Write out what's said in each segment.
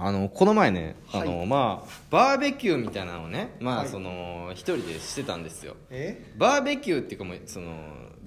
あのこの前ね、あのはまあバーベキューみたいなのをねまあ、はい。その一人でしてたんですよ。え？バーベキューっていうかもうその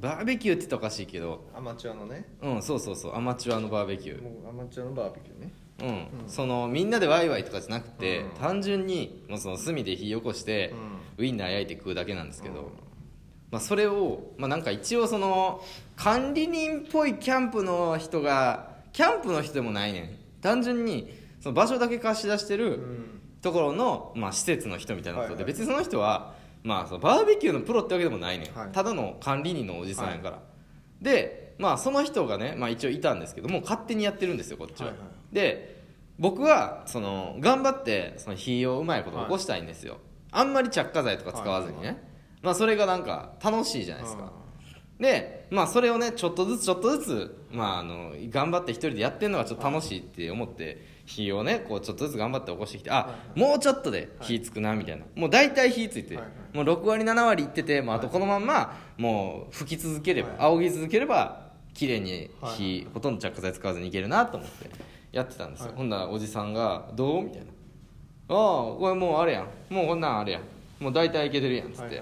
バーベキューって言ったらおかしいけど。アマチュアのね？うんそうそうそうアマチュアのバーベキュー。もうアマチュアのバーベキューね。うん、そのみんなでワイワイとかじゃなくて、うん。単純にもうその炭で火起こして、ウインナー焼いて食うだけなんですけど、うん。まあ、それを、まあ、なんか一応その管理人っぽいキャンプの人がキャンプの人でもないねん。単純にその場所だけ貸し出してうるん。ところの、まあ、施設の人みたいなことで、はいはい別にその人は、まあ、そのバーベキューのプロってわけでもないねん、はい。ただの管理人のおじさんやから、で、まあ、その人がね、まあ、一応いたんですけどもう勝手にやってるんですよこっちは、はいはいで僕はその頑張ってその火をうまいこと起こしたいんですよ、あんまり着火剤とか使わずにね、はいまあ、それがなんか楽しいじゃないですか、でまあそれをねちょっとずつちょっとずつ、まあ、あの頑張って一人でやってるのがちょっと楽しいって思って火をねこうちょっとずつ頑張って起こしてきてあ、もうちょっとで火つくなみたいな、もう大体火ついて、もう6割7割いってて、もうあとこのまんまもう吹き続ければ、はい。仰ぎ続ければ綺麗に火、はい。ほとんど着火剤使わずにいけるなと思ってやってたんですよ、はい。ほんならおじさんが「どう?」みたいな「ああこれもうあれやん。もうこんなんあれやん。もう大体いけてるやん」っつって、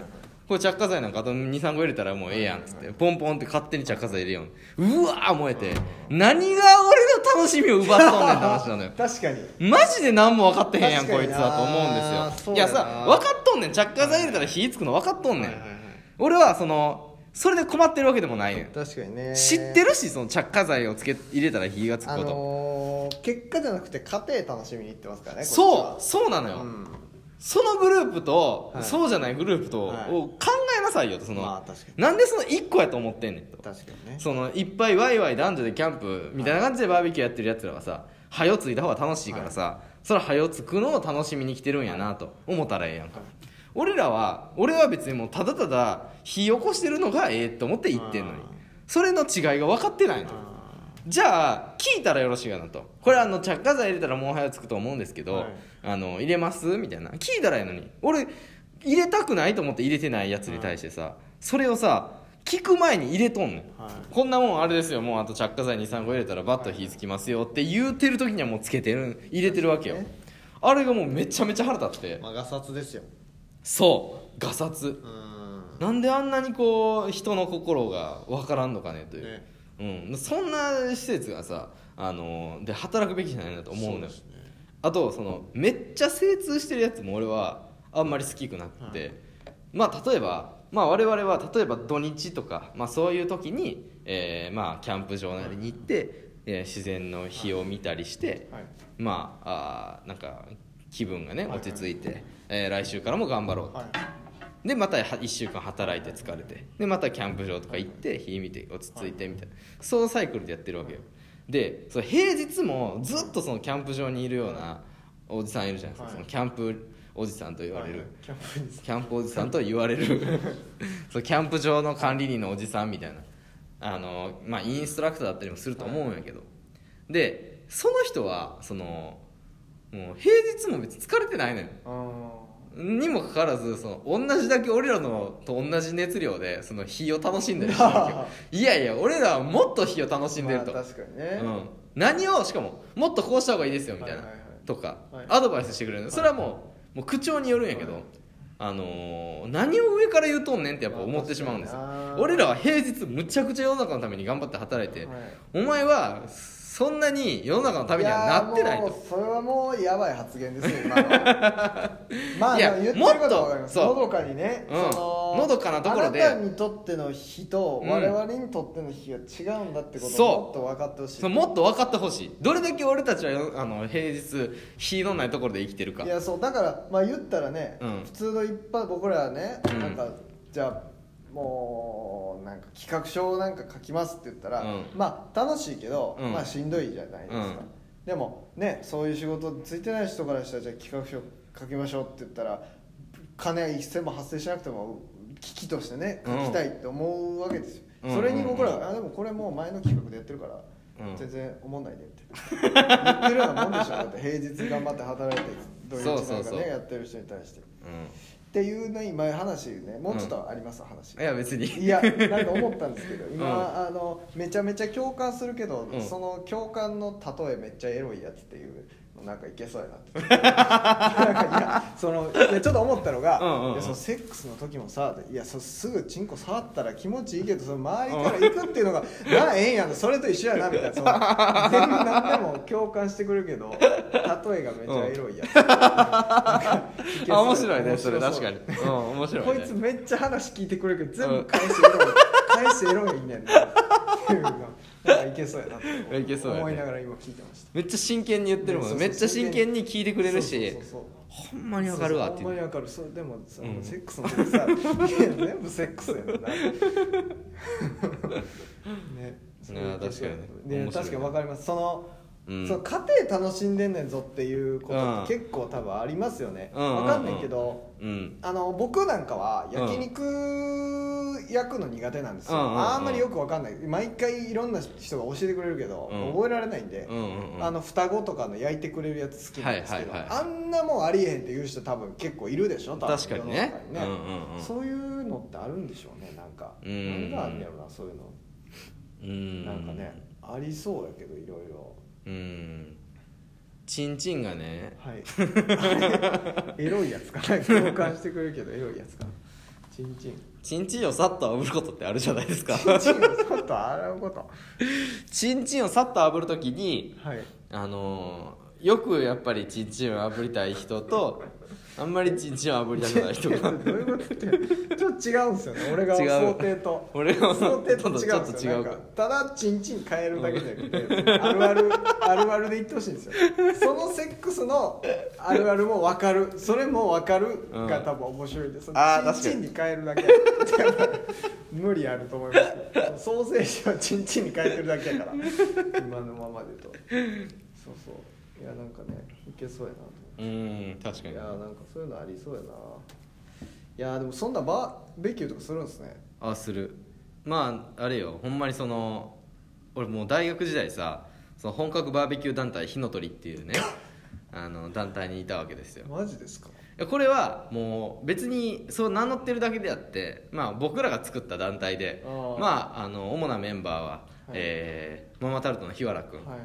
これ着火剤なんかあと23個入れたらもうええやんっつって、ポンポンって勝手に着火剤入れよう。うわー燃えて、何が俺の楽しみを奪っとんねんって話なのよ。確かに。マジで何も分かってへんやんこいつはと思うんですよ。いやさ分かっとんねん。着火剤入れたら火つくの分かっとんねん、はいはいはい俺はそのそれで困ってるわけでもないねん。確かにね。知ってるしその着火剤をつけ入れたら火がつくあこと、のー、結果じゃなくて家庭楽しみに行ってますからねそうそうなのよ、うんそのグループと、はい。そうじゃないグループと、はい。を考えなさいよとその、まあ確かに。なんでその1個やと思ってんねんと。確かにね。そのいっぱいワイワイ男女でキャンプみたいな感じでバーベキューやってるやつらはさはよついた方が楽しいからさ、それはよつくのを楽しみに来てるんやなと思ったらええやんか、俺らは俺は別にもうただただ火起こしてるのがええと思って言ってんのに。それの違いが分かってないの。あじゃあ聞いたらよろしいかなと。これあの着火剤入れたらもう早つくと思うんですけど、はい。あの入れます？みたいな。聞いたらいいのに。俺入れたくないと思って入れてないやつに対してさ、それをさ聞く前に入れとんねん、はい。こんなもんあれですよ。もうあと着火剤23個入れたらバッと火つきますよって言うてる時にはもうつけてる入れてるわけよ、あれがもうめちゃめちゃ腹立って。ーまあガサツですよ。そう。ガサツ。うん。なんであんなにこう人の心が分からんのかねという、ねうん、そんな施設がさあので働くべきじゃないなと思うのよ。ね。あとそのめっちゃ精通してるやつも俺はあんまり好きくなくて、まあ例えば、まあ、我々は例えば土日とか、まあ、そういう時に、えーまあ、キャンプ場なりに行って、えー自然の日を見たりして、はい。まああーなんか気分がねはい落ち着いて、えー来週からも頑張ろうとはいでまた1週間働いて疲れて。でまたキャンプ場とか行って日見て落ち着いてみたいな。そうサイクルでやってるわけよ。でその平日もずっとそのキャンプ場にいるようなおじさんいるじゃないですか、はい。そのキャンプおじさんと言われる、はい。キャンプですキャンプおじさんと言われる。そうキャンプ場の管理人のおじさんみたいな。あの、まあ、インストラクターだったりもすると思うんやけど、でその人はそのもう平日も別に疲れてないのよ。あにもかかわらずその同じだけ俺らのと同じ熱量でその火を楽しんでる人なわけよいやいや俺らはもっと火を楽しーんでると、まあ確かにね。うん、何をしかももっとこうした方がいいですよみたいな、はいはいはい。とか、はい。アドバイスしてくれるの。それはもう,、もう口調によるんやけど、はい。あのー何を上から言うとんねんってやっぱ思ってしまうんですよ。まあ俺らは平日むちゃくちゃ世の中のために頑張って働いて、はい。お前はそんなに世の中のためにはなってないと。それはもうやばい発言ですよ今の。まあいや言ってることは分かります。もっとのどかにね、うん。そののどかなところで。あなたにとっての日とうん。我々にとっての日が違うんだってことそう。をもっと分かってほしい。そうもっと分かってほしい。どれだけ俺たちはよあの平日火のないところで生きてるか。いやそう。だからまあ言ったらね、うん。普通の一般僕らはね、うん。なんかじゃあもうなんか企画書をなんか書きますって言ったら、うん。まあ楽しいけど、うん。まあしんどいじゃないですか、うん。でもねそういう仕事ついてない人からしたらじゃあ企画書書きましょうって言ったら金は一銭も発生しなくても危機としてね書きたいって思うわけですよ、うん。それに僕らうん。が「あでもこれもう前の企画でやってるから、うん。全然思んないで」みたいな言ってるようなもんでしょ。だって平日頑張って働いて土日なんかねそうそうそう。やってる人に対してっうていうの今話ねもうちょっとあります、話。ん。いや別に。いやなんか思ったんですけど 今、うん。あのめちゃめちゃ共感するけど、うん。その共感の例えめっちゃエロいやつっていうなんかいけそうやなって。なんかいやそのいやちょっと思ったのが、うんうんうん。いやそのセックスの時もさいやそすぐチンコ触ったら気持ちいいけどその周りから行くっていうのが、なあええんやんそれと一緒やなみたいな。その 全部何でも共感してくれるけど例えがめちゃエロいやつ、なん。あ面白いねそれ確かに。うん面白いね。こいつめっちゃ話聞いてくれるけど全部返すエロい返すエロいねんねっていうのいけそうやないけそうやね。思いながら今聞いてました。めっちゃ真剣に言ってるもんそうそう。めっちゃ真剣に聞いてくれるし。そうそうそうほんまにわかるわってほんまにわかる。そうでもさ、うん。セックスの時さ全部セックスやねんな。ね。それいや確かにね。確かにわかります。その、うん。その家庭楽しんでんねんぞっていうことうん。って結構多分ありますよね、うん。うん。うんわかんないけどうん。あの僕なんかは焼肉焼くの苦手なんですよ、うん。うん。うん。あんまりよくわかんない。毎回いろんな人が教えてくれるけど、うん。覚えられないんで、うん。うん。うん。あの双子とかの焼いてくれるやつ好きなんですけど、あんなもんありえへんっていう人多分結構いるでしょ多分確かにね。世の中にうんうんうん。そういうのってあるんでしょうねなんか。うん。何があるんやろなそういうの。うん。なんかねありそうやけどいろいろうん。チンチンがね。はい。エロいやつかな。共感してくれるけどエロいやつか。なチンチン。チンチンをさっと炙ることってあるじゃないですか。チンチンをちょっと洗うこと。チンチンをさっと炙るときにはい。あのーよくやっぱりチンチンを炙りたい人とあんまりチンチンを炙りたくない人が。どういうこと？ってちょっと違うんですよね。俺が想定と。俺が想定と違うんですよ。ちょっと違うか。なんかただチンチン変えるだけじゃなくてあるあるあるあるで言ってほしいんですよ。そのセックスのあるあるも分かる。それも分かるが多分面白いです、あーチンチンに変えるだけ 無理あると思います。けどソーセージはチンチンに変えてるだけやから。今のままでと。そうそう。いやなんかねいけそうやな。とうん確かに。いやーなんかそういうのありそうやな。いやーでもそんなバーベキューとかするんですね。あする。まああれよ。ほんまにその俺もう大学時代さその本格バーベキュー団体火の鳥っていうね あの団体にいたわけですよ。マジですか？これはもう別にそう名乗ってるだけであって、まあ、僕らが作った団体でまあ、あの主なメンバーは、はい。えーママタルトの日原君。はい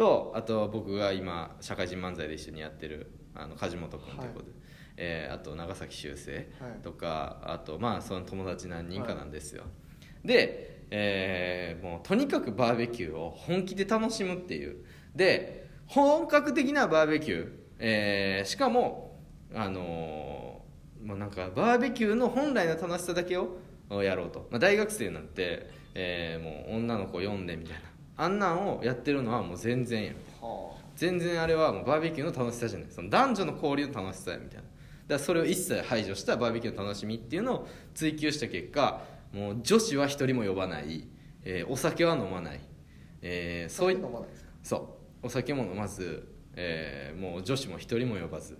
とあと僕が今社会人漫才で一緒にやってるあの梶本君ということで、えーあと長崎修正とか、あとまあその友達何人かなんですよ、で、えーもうとにかくバーベキューを本気で楽しむっていう。で本格的なバーベキュー、えーしかもあのーまあ、なんかバーベキューの本来の楽しさだけをやろうと、まあ、大学生なんて、えーもう女の子呼んでみたいなあんなんをやってるのはもう全然やは全然あれはもうバーベキューの楽しさじゃない。その男女の交流の楽しさやみたいな。だからそれを一切排除したバーベキューの楽しみっていうのを追求した結果もう女子は一人も呼ばない、えーお酒は飲まない、えーあそういそう。お酒も飲まず、えーもう女子も一人も呼ばず。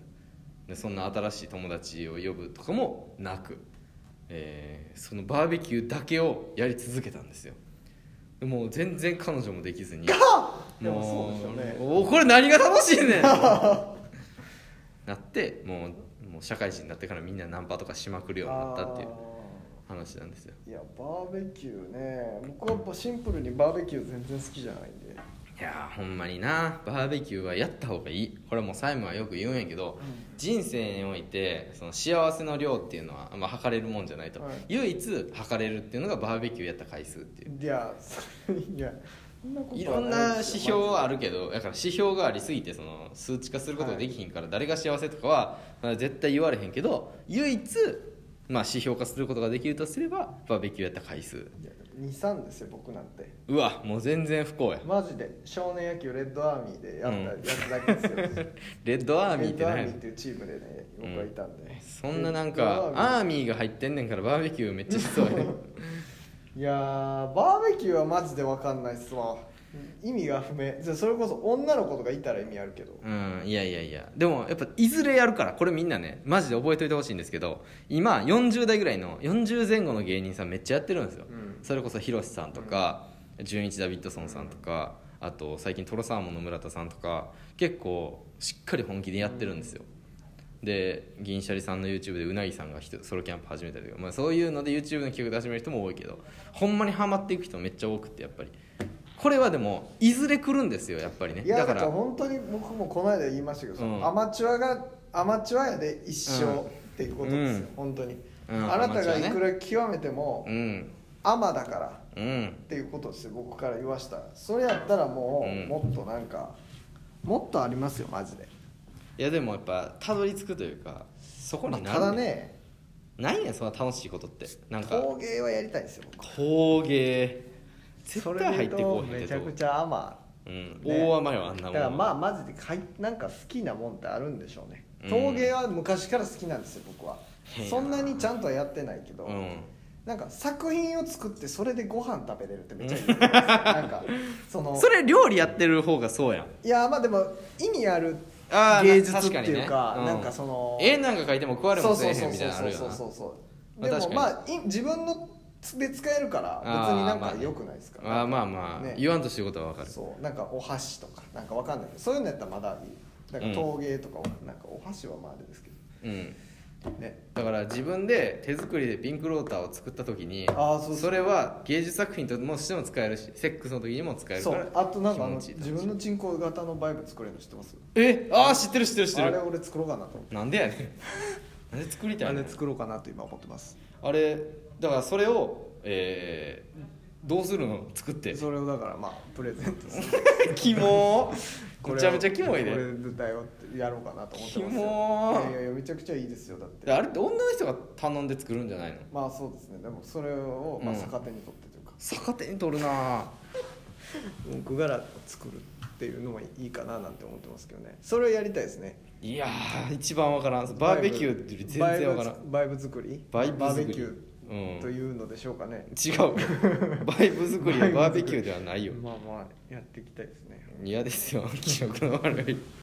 でそんな新しい友達を呼ぶとかもなく、えーそのバーベキューだけをやり続けたんですよ。でもう全然彼女もできずに。で もそうですよね。おこれ何が楽しいねん。なってもうもう社会人になってからみんなナンパとかしまくるようになったっていう。あ話なんですよ。ーいやバーベキューね。僕はやっぱシンプルにバーベキュー全然好きじゃないんでいやーほんまにな。バーベキューはやった方がいい。これはもうサイモンはよく言うんやけど、人生においてその幸せの量っていうのは、まあ、測れるもんじゃないと、はい。唯一測れるっていうのがバーベキューやった回数っていう。いやいやいろんな指標はあるけどだから指標がありすぎてその数値化することができひんから誰が幸せとかはまあ絶対言われへんけど唯一、まあ、指標化することができるとすればバーベキューやった回数23ですよ僕なんて。うわもう全然不幸や。マジで少年野球レッドアーミーでやったうんやつだけですよ。レッドアーミーって何？レッドアーミーっていうチームでね僕はいたんで、そんななんかドアーミー。が入ってんねんからバーベキューめっちゃしそうや。ねいやーバーベキューはマジで分かんないっすわ。意味が不明。それこそ女の子とかいたら意味あるけど。うんいやいやいや。でもやっぱいずれやるからこれみんなねマジで覚えておいてほしいんですけど今40代ぐらいの40前後の芸人さんめっちゃやってるんですよ、うんそれこそヒロシさんとか、純一ダビッドソンさんとか、あと最近トロサーモンの村田さんとか結構しっかり本気でやってるんですよ、で銀シャリさんの YouTube でうなぎさんがソロキャンプ始めたりとか、まあ、そういうので YouTube の企画で始める人も多いけどほんまにハマっていく人めっちゃ多くてやっぱり。これはでもいずれ来るんですよやっぱりね。いやだからら本当に僕もこの間言いましたけど、うん。アマチュアがアマチュアやで一生っていうことですよ、うん。本当に、うん。あなたがいくら極めても、うんアマだからうん。っていうことですよ僕から言わしたら。それやったらもう、うん。もっとなんかもっとありますよマジで、いやでもやっぱたどり着くというかそこまあになんただね。ないねんそんな楽しいことって。なんか陶芸はやりたいですよ僕陶芸。絶それ対入ってことうでめちゃくちゃアマうん、ね。大甘よあんなもんだからまあマジでかいなんか好きなもんってあるんでしょうね。うん。陶芸は昔から好きなんですよ僕は。変やそんなにちゃんとはやってないけど、うんなんか作品を作ってそれでご飯食べれるってめっちゃいいなんかその それ料理やってる方がそうやん。いやまあでも意味ある芸術っていうかうんなんかその絵なんか描いても食われもせえへんみたいなそうそうそうそうでもまあい自分ので使えるから別になんまあねか良くないですかあーまあまあ、ね。言わんとしてることはわかる。そう。なんかお箸とかなんかわかんない。けどそういうのやったらまだいい。なんか陶芸とかはなんかお箸はまああれですけうん。どねだから自分で手作りでピンクローターを作った時にそうそう。れは芸術作品としても使えるしセックスの時にも使えるからそう。あとなんか自分のチンコ型のバイブ作れるの知ってます？え？ああ知ってる知ってる知ってあれる俺作ろうかなとなんでやねん。なんで作りたいのあれ作ろうかなと今思ってます。あれだからそれをえー、どうするの？作って。それをだからまあプレゼントする。キモめちゃめちゃキモいでこれだよってやろうかなと思ってますよ。キモいやいやいやめちゃくちゃいいですよだって。あれって女の人が頼んで作るんじゃないの？まあそうですね。でもそれをまあうん逆手に取ってというか、逆手に取るな僕が作るっていうのもいいかななんて思ってますけどね。それをやりたいですね。いやー一番わからん。バーベキューより全然わからん。バイブ作り？バイブ作り。バーベキュうんーというのでしょうかね、違う。バイブ作りはバーベキューではないよ。まあまあやっていきたいですね。嫌ですよ。記憶の悪い